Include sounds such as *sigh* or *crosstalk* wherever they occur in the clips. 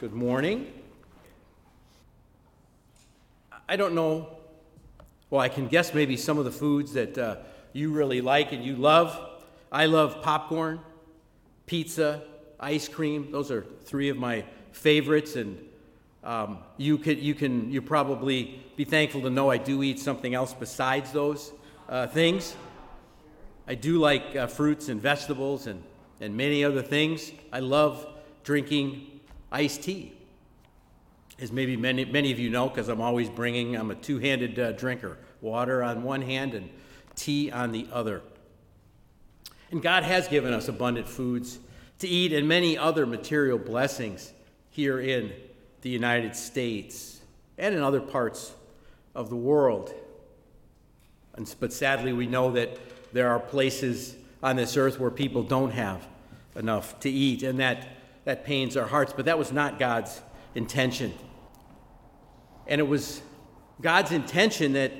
Good morning. I don't know, well, I can guess maybe some of the foods that uh, you really like and you love. I love popcorn, pizza, ice cream. Those are three of my favorites, and um, you, could, you can you probably be thankful to know I do eat something else besides those uh, things. I do like uh, fruits and vegetables and, and many other things. I love drinking iced tea. As maybe many, many of you know, because I'm always bringing, I'm a two handed uh, drinker water on one hand and tea on the other. And God has given us abundant foods to eat and many other material blessings here in the United States and in other parts of the world. And, but sadly, we know that there are places on this earth where people don't have enough to eat, and that that pains our hearts, but that was not God's intention. And it was God's intention that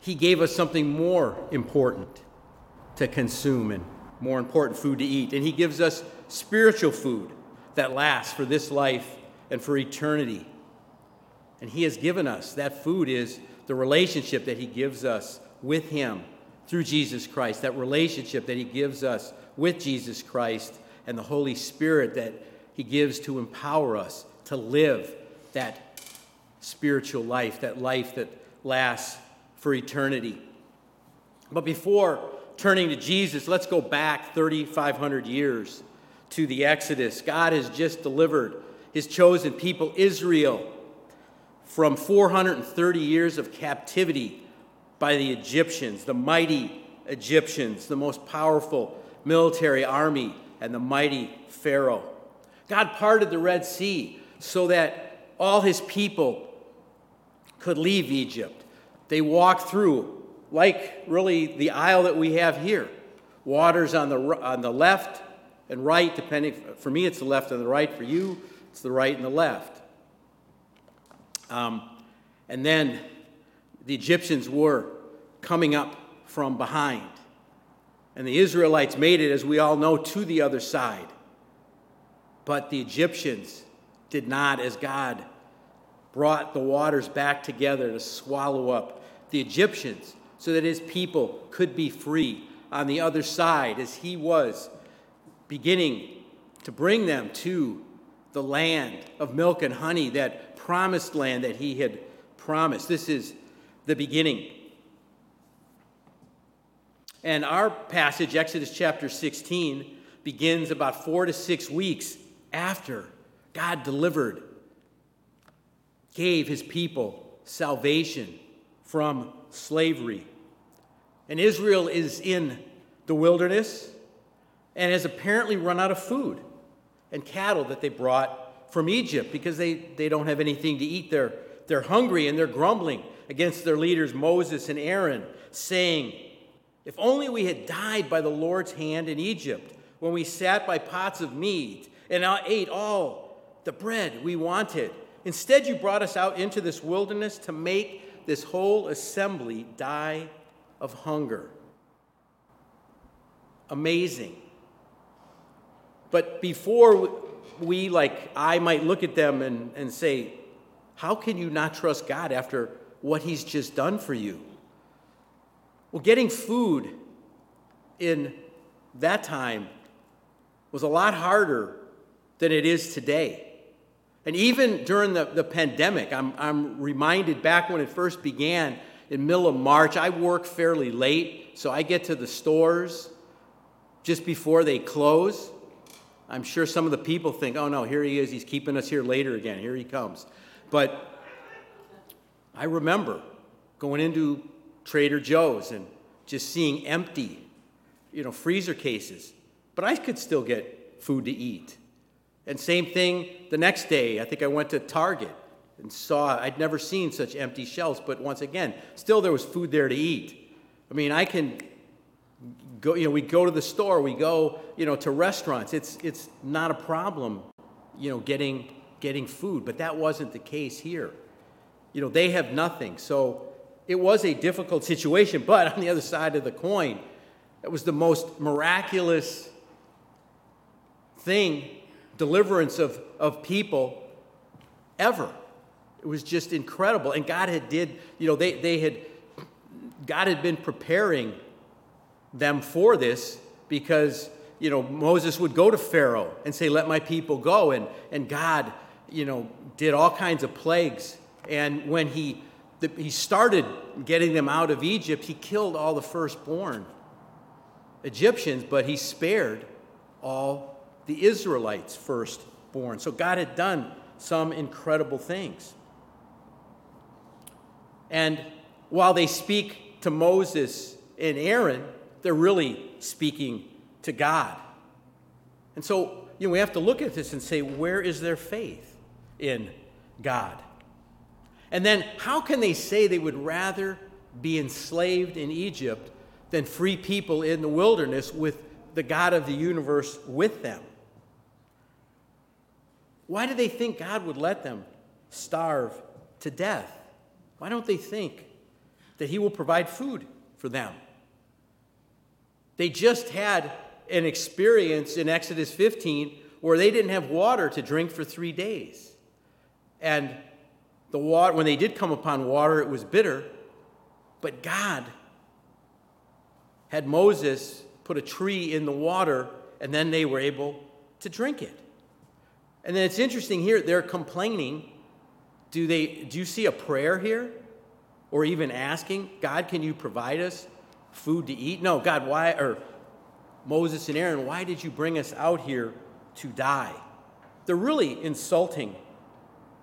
He gave us something more important to consume and more important food to eat. And He gives us spiritual food that lasts for this life and for eternity. And He has given us that food is the relationship that He gives us with Him through Jesus Christ, that relationship that He gives us with Jesus Christ and the Holy Spirit that he gives to empower us to live that spiritual life, that life that lasts for eternity. But before turning to Jesus, let's go back 3,500 years to the Exodus. God has just delivered his chosen people, Israel, from 430 years of captivity by the Egyptians, the mighty Egyptians, the most powerful military army, and the mighty Pharaoh. God parted the Red Sea so that all his people could leave Egypt. They walked through, like really the aisle that we have here. Waters on the, on the left and right, depending, for me it's the left and the right, for you it's the right and the left. Um, and then the Egyptians were coming up from behind. And the Israelites made it, as we all know, to the other side. But the Egyptians did not, as God brought the waters back together to swallow up the Egyptians so that his people could be free on the other side as he was beginning to bring them to the land of milk and honey, that promised land that he had promised. This is the beginning. And our passage, Exodus chapter 16, begins about four to six weeks after God delivered, gave his people salvation from slavery. And Israel is in the wilderness and has apparently run out of food and cattle that they brought from Egypt because they, they don't have anything to eat. They're, they're hungry and they're grumbling against their leaders, Moses and Aaron, saying, If only we had died by the Lord's hand in Egypt when we sat by pots of meat and I ate all the bread we wanted. Instead, you brought us out into this wilderness to make this whole assembly die of hunger. Amazing. But before we, like I, might look at them and, and say, How can you not trust God after what He's just done for you? Well, getting food in that time was a lot harder than it is today. And even during the, the pandemic, I'm, I'm reminded back when it first began in middle of March, I work fairly late, so I get to the stores just before they close. I'm sure some of the people think, oh no, here he is, he's keeping us here later again, here he comes. But I remember going into Trader Joe's and just seeing empty, you know, freezer cases. But I could still get food to eat. And same thing the next day. I think I went to Target and saw, I'd never seen such empty shelves, but once again, still there was food there to eat. I mean, I can go, you know, we go to the store, we go, you know, to restaurants. It's, it's not a problem, you know, getting, getting food, but that wasn't the case here. You know, they have nothing. So it was a difficult situation, but on the other side of the coin, it was the most miraculous thing deliverance of, of people ever. It was just incredible. And God had did, you know, they, they had, God had been preparing them for this because, you know, Moses would go to Pharaoh and say, let my people go. And, and God, you know, did all kinds of plagues. And when he, the, he started getting them out of Egypt, he killed all the firstborn Egyptians, but he spared all the Israelites' firstborn. So God had done some incredible things. And while they speak to Moses and Aaron, they're really speaking to God. And so, you know, we have to look at this and say, where is their faith in God? And then, how can they say they would rather be enslaved in Egypt than free people in the wilderness with the God of the universe with them? Why do they think God would let them starve to death? Why don't they think that He will provide food for them? They just had an experience in Exodus 15 where they didn't have water to drink for three days. And the water, when they did come upon water, it was bitter. But God had Moses put a tree in the water, and then they were able to drink it. And then it's interesting here, they're complaining. Do, they, do you see a prayer here? Or even asking, God, can you provide us food to eat? No, God, why, or Moses and Aaron, why did you bring us out here to die? They're really insulting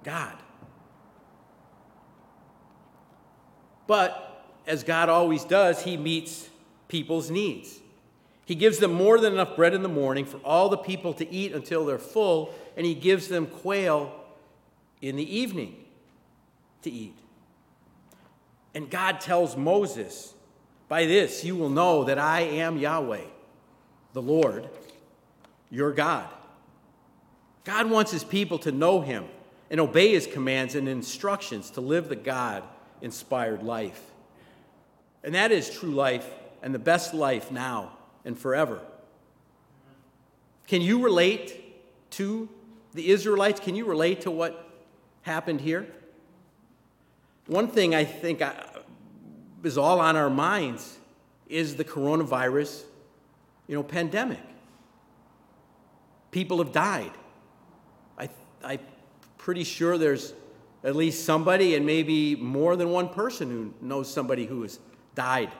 God. But as God always does, He meets people's needs. He gives them more than enough bread in the morning for all the people to eat until they're full, and He gives them quail in the evening to eat. And God tells Moses, By this you will know that I am Yahweh, the Lord, your God. God wants His people to know Him and obey His commands and instructions to live the God inspired life. And that is true life and the best life now and forever. Can you relate to the Israelites? Can you relate to what happened here? One thing I think uh, is all on our minds is the coronavirus, you know, pandemic. People have died. I, I'm pretty sure there's at least somebody, and maybe more than one person who knows somebody who has died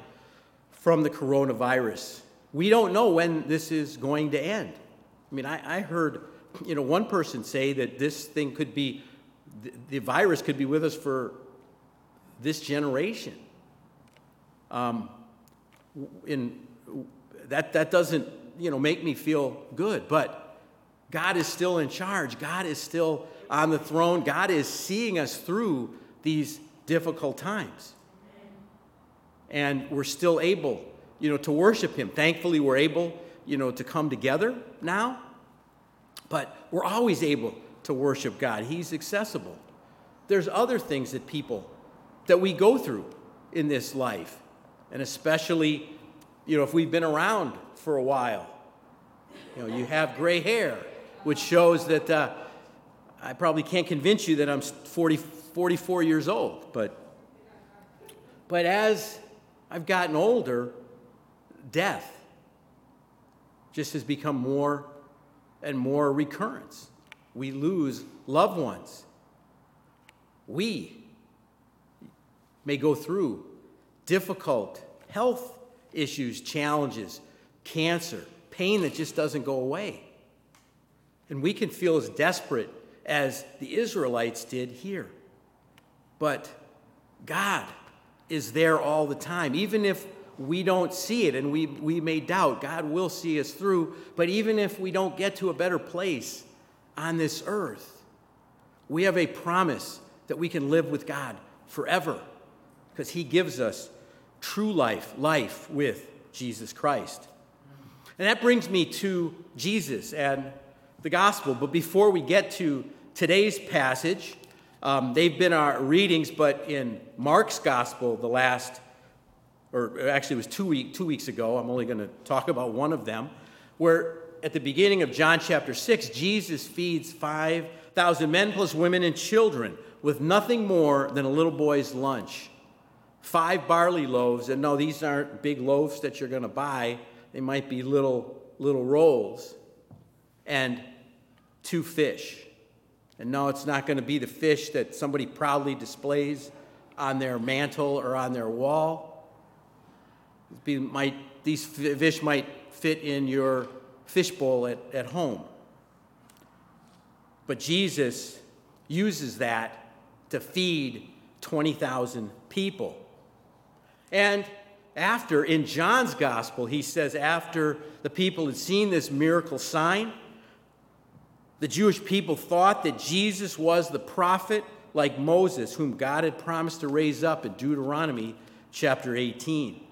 from the coronavirus. We don't know when this is going to end. I mean, I, I heard, you know, one person say that this thing could be, the, virus could be with us for this generation. Um, in, that, that doesn't, you know, make me feel good, but God is still in charge. God is still on the throne. God is seeing us through these difficult times. And we're still able, you know, to worship Him. Thankfully, we're able, you know, to come together now. But we're always able to worship God. He's accessible. There's other things that people that we go through in this life, and especially, you know, if we've been around for a while. You know, you have gray hair, which shows that uh, I probably can't convince you that I'm 40, 44 years old, but, but as I've gotten older, death just has become more and more recurrence. We lose loved ones. We may go through difficult health issues, challenges, cancer, pain that just doesn't go away. And we can feel as desperate as the Israelites did here. But God is there all the time. Even if we don't see it and we, we may doubt, God will see us through. But even if we don't get to a better place on this earth, we have a promise that we can live with God forever because He gives us true life, life with Jesus Christ. And that brings me to Jesus and the gospel. But before we get to today's passage. Um, they've been our readings, but in Mark's gospel, the last, or actually it was two, week, two weeks ago, I'm only going to talk about one of them, where at the beginning of John chapter 6, Jesus feeds 5,000 thousand men plus women and children, with nothing more than a little boy's lunch. Five barley loaves, and no, these aren't big loaves that you're going to buy. They might be little little rolls, and two fish. And no, it's not going to be the fish that somebody proudly displays on their mantel or on their wall. Be, might, these fish might fit in your fishbowl at, at home. But Jesus uses that to feed 20,000 people. And after, in John's gospel, he says, after the people had seen this miracle sign, the Jewish people thought that Jesus was the prophet like Moses, whom God had promised to raise up in Deuteronomy chapter 18.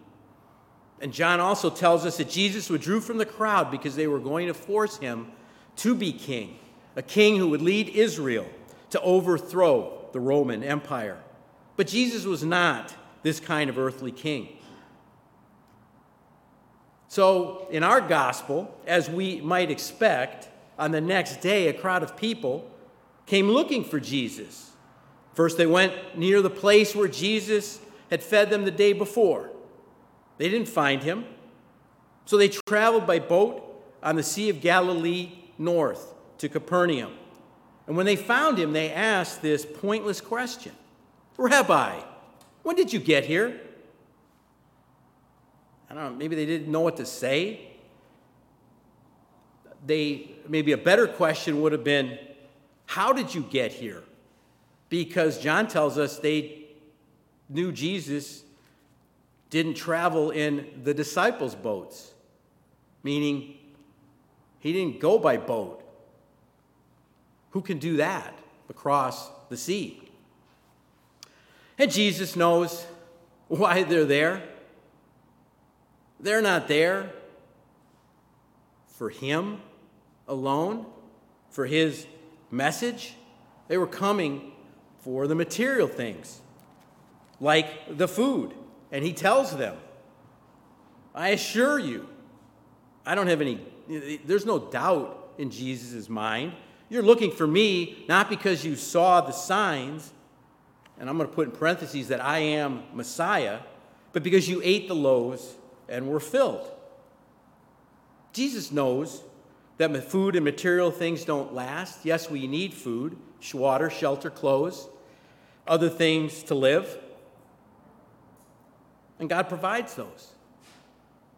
And John also tells us that Jesus withdrew from the crowd because they were going to force him to be king, a king who would lead Israel to overthrow the Roman Empire. But Jesus was not this kind of earthly king. So, in our gospel, as we might expect, on the next day, a crowd of people came looking for Jesus. First, they went near the place where Jesus had fed them the day before. They didn't find him, so they traveled by boat on the Sea of Galilee north to Capernaum. And when they found him, they asked this pointless question Rabbi, when did you get here? I don't know, maybe they didn't know what to say. They, maybe a better question would have been, How did you get here? Because John tells us they knew Jesus didn't travel in the disciples' boats, meaning he didn't go by boat. Who can do that across the sea? And Jesus knows *laughs* why they're there. They're not there for him alone, for his message. They were coming for the material things, like the food. And he tells them, I assure you, I don't have any, there's no doubt in Jesus' mind. You're looking for me not because you saw the signs, and I'm going to put in parentheses that I am Messiah, but because you ate the loaves and were filled. Jesus knows that food and material things don't last. Yes, we need food, water, shelter, clothes, other things to live. And God provides those.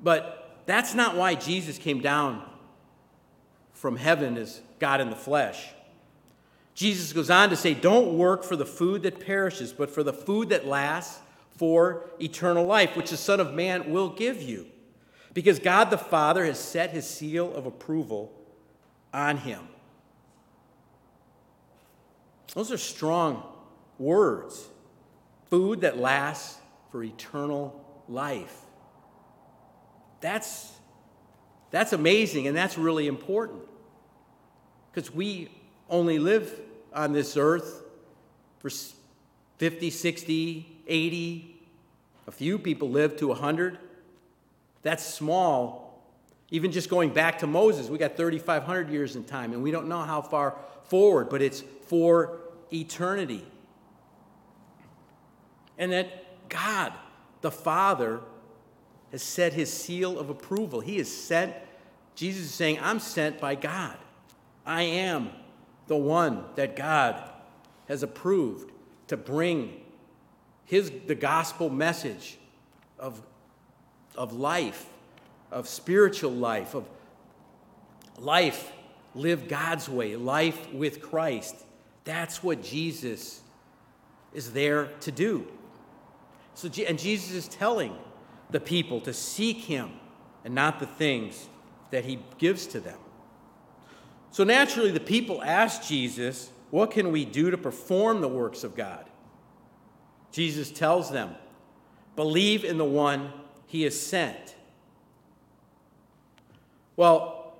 But that's not why Jesus came down from heaven as God in the flesh. Jesus goes on to say, Don't work for the food that perishes, but for the food that lasts for eternal life, which the Son of Man will give you. Because God the Father has set his seal of approval on him. Those are strong words. Food that lasts for eternal life. That's, that's amazing and that's really important. Because we only live on this earth for 50, 60, 80. A few people live to 100. That's small. Even just going back to Moses, we got 3,500 years in time, and we don't know how far forward, but it's for eternity. And that God, the Father, has set his seal of approval. He is sent, Jesus is saying, I'm sent by God. I am the one that God has approved to bring his, the gospel message of, of life, of spiritual life, of life live God's way, life with Christ. That's what Jesus is there to do. So, and Jesus is telling the people to seek him and not the things that he gives to them. So naturally, the people ask Jesus, What can we do to perform the works of God? Jesus tells them, Believe in the one he has sent. Well,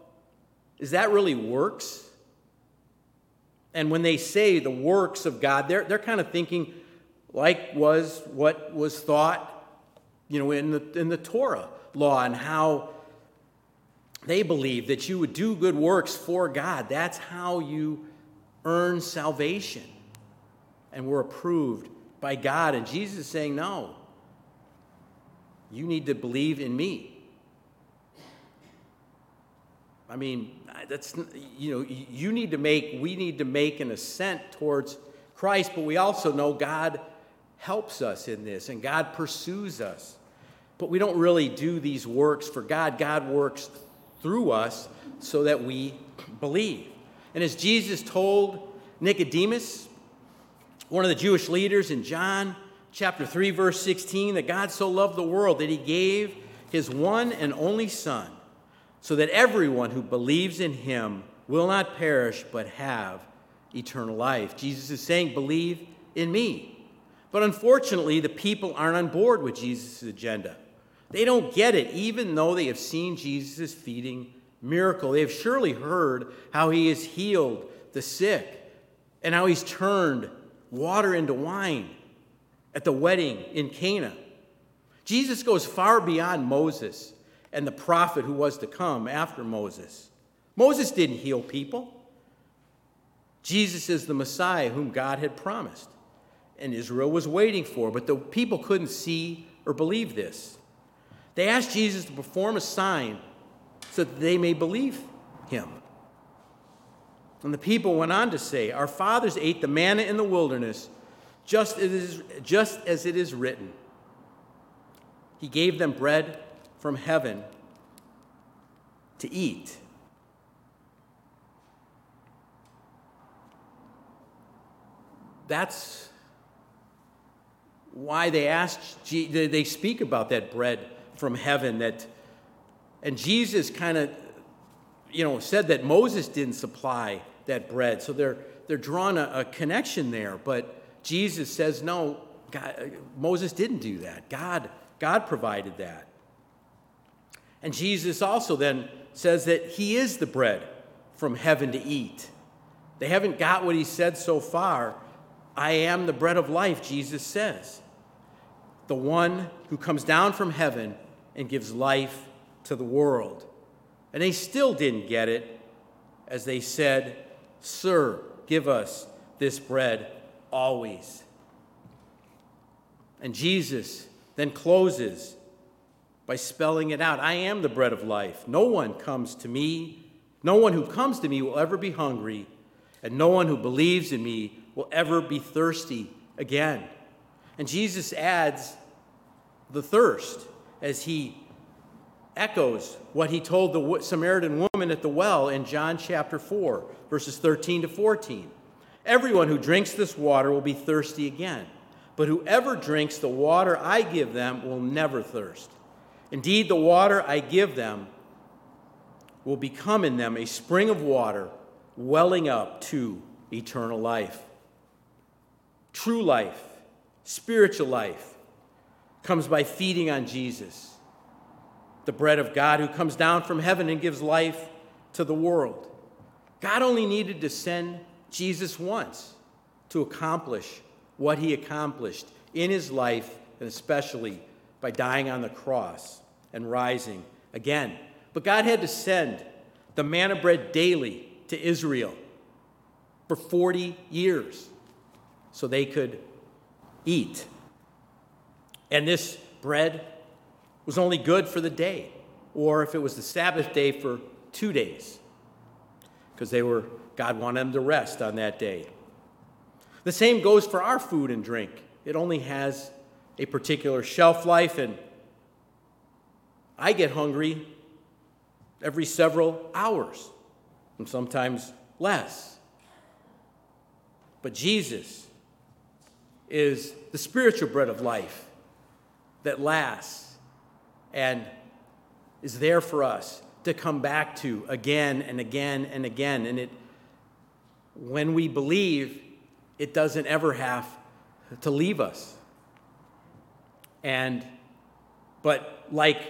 is that really works? And when they say the works of God, they're, they're kind of thinking like was what was thought, you know, in the, in the Torah law and how they believed that you would do good works for God. That's how you earn salvation and we're approved by God. And Jesus is saying, No, you need to believe in me. I mean, that's, you know, you need to make, we need to make an ascent towards Christ, but we also know God helps us in this and God pursues us. But we don't really do these works for God. God works through us so that we believe. And as Jesus told Nicodemus, one of the Jewish leaders in John chapter 3 verse 16 that God so loved the world that he gave his one and only son so that everyone who believes in him will not perish but have eternal life. Jesus is saying believe in me. But unfortunately, the people aren't on board with Jesus' agenda. They don't get it, even though they have seen Jesus' feeding miracle. They have surely heard how he has healed the sick and how he's turned water into wine at the wedding in Cana. Jesus goes far beyond Moses and the prophet who was to come after Moses. Moses didn't heal people. Jesus is the Messiah whom God had promised and Israel was waiting for, but the people couldn't see or believe this. They asked Jesus to perform a sign so that they may believe him. And the people went on to say, Our fathers ate the manna in the wilderness, just as, just as it is written. He gave them bread from heaven to eat. That's why they asked, they speak about that bread from heaven that, and Jesus kind of, you know, said that Moses didn't supply that bread. So they're, they're drawing a, a connection there. But Jesus says, no, God, Moses didn't do that. God, God provided that. And Jesus also then says that he is the bread from heaven to eat. They haven't got what he said so far. I am the bread of life, Jesus says the one who comes down from heaven and gives life to the world. And they still didn't get it as they said, Sir, give us this bread always. And Jesus then closes by spelling it out I am the bread of life. No one comes to me, no one who comes to me will ever be hungry, and no one who believes in me will ever be thirsty again. And Jesus adds the thirst as he echoes what he told the Samaritan woman at the well in John chapter 4, verses 13 to 14. Everyone who drinks this water will be thirsty again, but whoever drinks the water I give them will never thirst. Indeed, the water I give them will become in them a spring of water welling up to eternal life. True life, spiritual life, comes by feeding on Jesus, the bread of God who comes down from heaven and gives life to the world. God only needed to send Jesus once to accomplish what he accomplished in his life, and especially by dying on the cross and rising again. But God had to send the manna bread daily to Israel for 40 years so they could eat. And this bread was only good for the day, or if it was the Sabbath day for two days, because they were God wanted them to rest on that day. The same goes for our food and drink. It only has a particular shelf life, and I get hungry every several hours, and sometimes less. But Jesus is the spiritual bread of life that lasts and is there for us to come back to again and again and again. And it, when we believe, it doesn't ever have to leave us. And, but like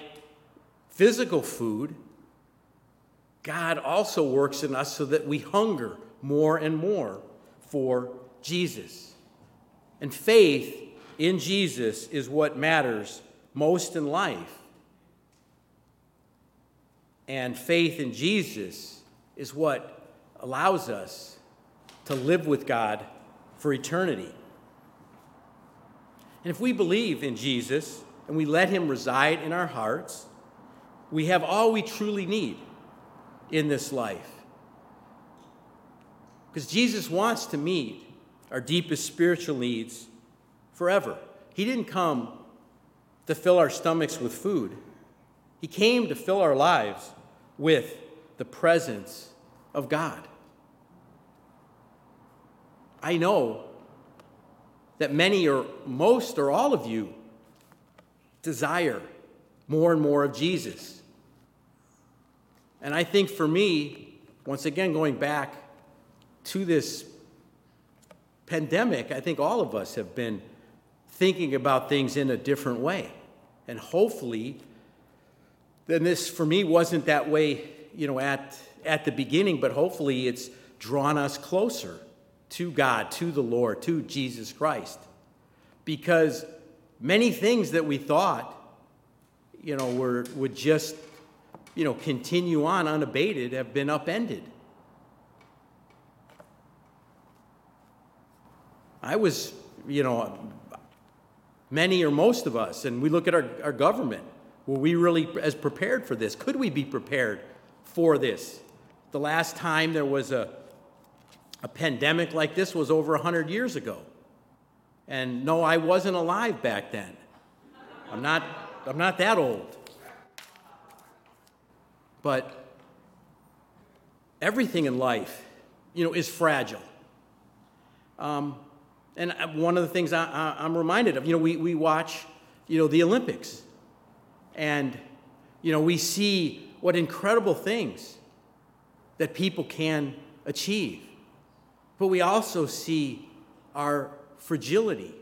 physical food, God also works in us so that we hunger more and more for Jesus. And faith in Jesus is what matters most in life. And faith in Jesus is what allows us to live with God for eternity. And if we believe in Jesus and we let him reside in our hearts, we have all we truly need in this life. Because Jesus wants to meet our deepest spiritual needs forever. He didn't come to fill our stomachs with food, He came to fill our lives with the presence of God. I know that many or most or all of you desire more and more of Jesus. And I think for me, once again, going back to this pandemic, I think all of us have been thinking about things in a different way. And hopefully, then this for me wasn't that way, you know, at, at the beginning, but hopefully it's drawn us closer to God, to the Lord, to Jesus Christ. Because many things that we thought, you know, were, would just, you know, continue on unabated have been upended. I was, you know, many or most of us, and we look at our, our government, were we really as prepared for this? Could we be prepared for this? The last time there was a, a pandemic like this was over 100 years ago. And no, I wasn't alive back then. I'm not, I'm not that old. But everything in life, you know, is fragile. Um, and one of the things I, am reminded of, you know, we, we watch, you know, the Olympics. And, you know, we see what incredible things that people can achieve. But we also see our fragility.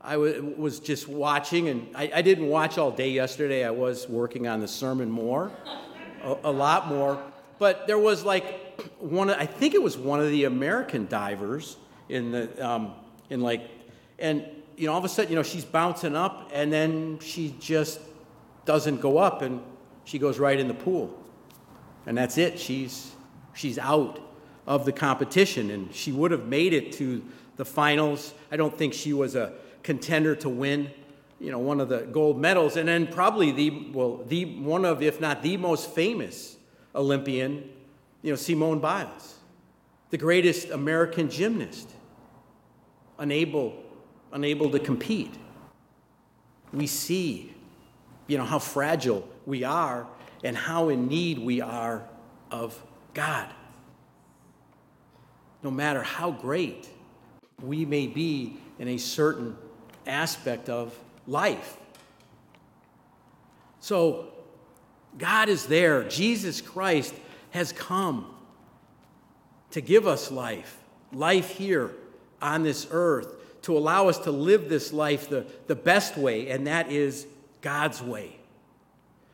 I was just watching, and I, didn't watch all day yesterday. I was working on the sermon more, a lot more. But there was like one, I think it was one of the American divers in the um, in like, and you know, all of a sudden, you know, she's bouncing up, and then she just doesn't go up, and she goes right in the pool, and that's it. She's she's out of the competition, and she would have made it to the finals. I don't think she was a contender to win, you know, one of the gold medals, and then probably the well, the one of, if not the most famous Olympian, you know, Simone Biles, the greatest American gymnast unable, unable to compete. We see, you know, how fragile we are and how in need we are of God. No matter how great we may be in a certain aspect of life. So, God is there. Jesus Christ has come to give us life, life here on this earth to allow us to live this life the, the best way, and that is God's way.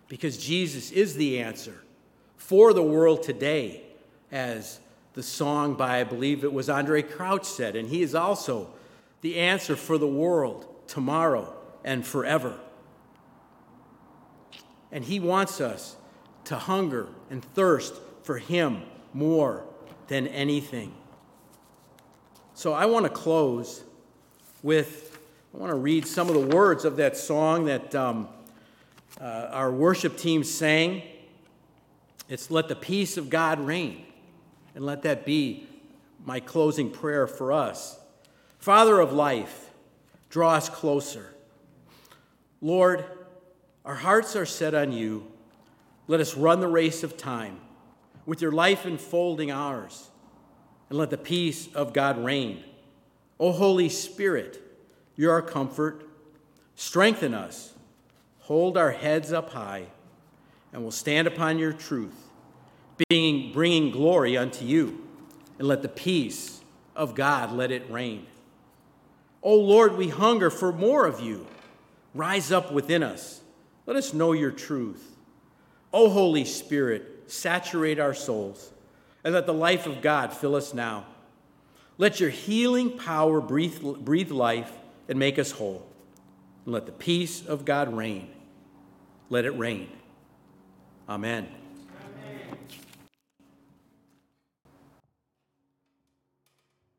Because Jesus is the answer for the world today, as the song by, I believe it was Andraé Crouch said, and he is also the answer for the world tomorrow and forever. And he wants us to hunger and thirst for him more than anything. So I want to close with, I want to read some of the words of that song that um, uh, our worship team sang. It's Let the Peace of God Reign. And let that be my closing prayer for us. Father of life, draw us closer. Lord, our hearts are set on you. Let us run the race of time with your life enfolding ours and let the peace of God reign. O Holy Spirit, you're our comfort. Strengthen us, hold our heads up high, and we'll stand upon your truth, being, bringing glory unto you, and let the peace of God let it reign. O Lord, we hunger for more of you. Rise up within us. Let us know your truth. O Holy Spirit, saturate our souls and let the life of God fill us now. Let your healing power breathe, breathe life and make us whole. And let the peace of God reign. Let it reign. Amen.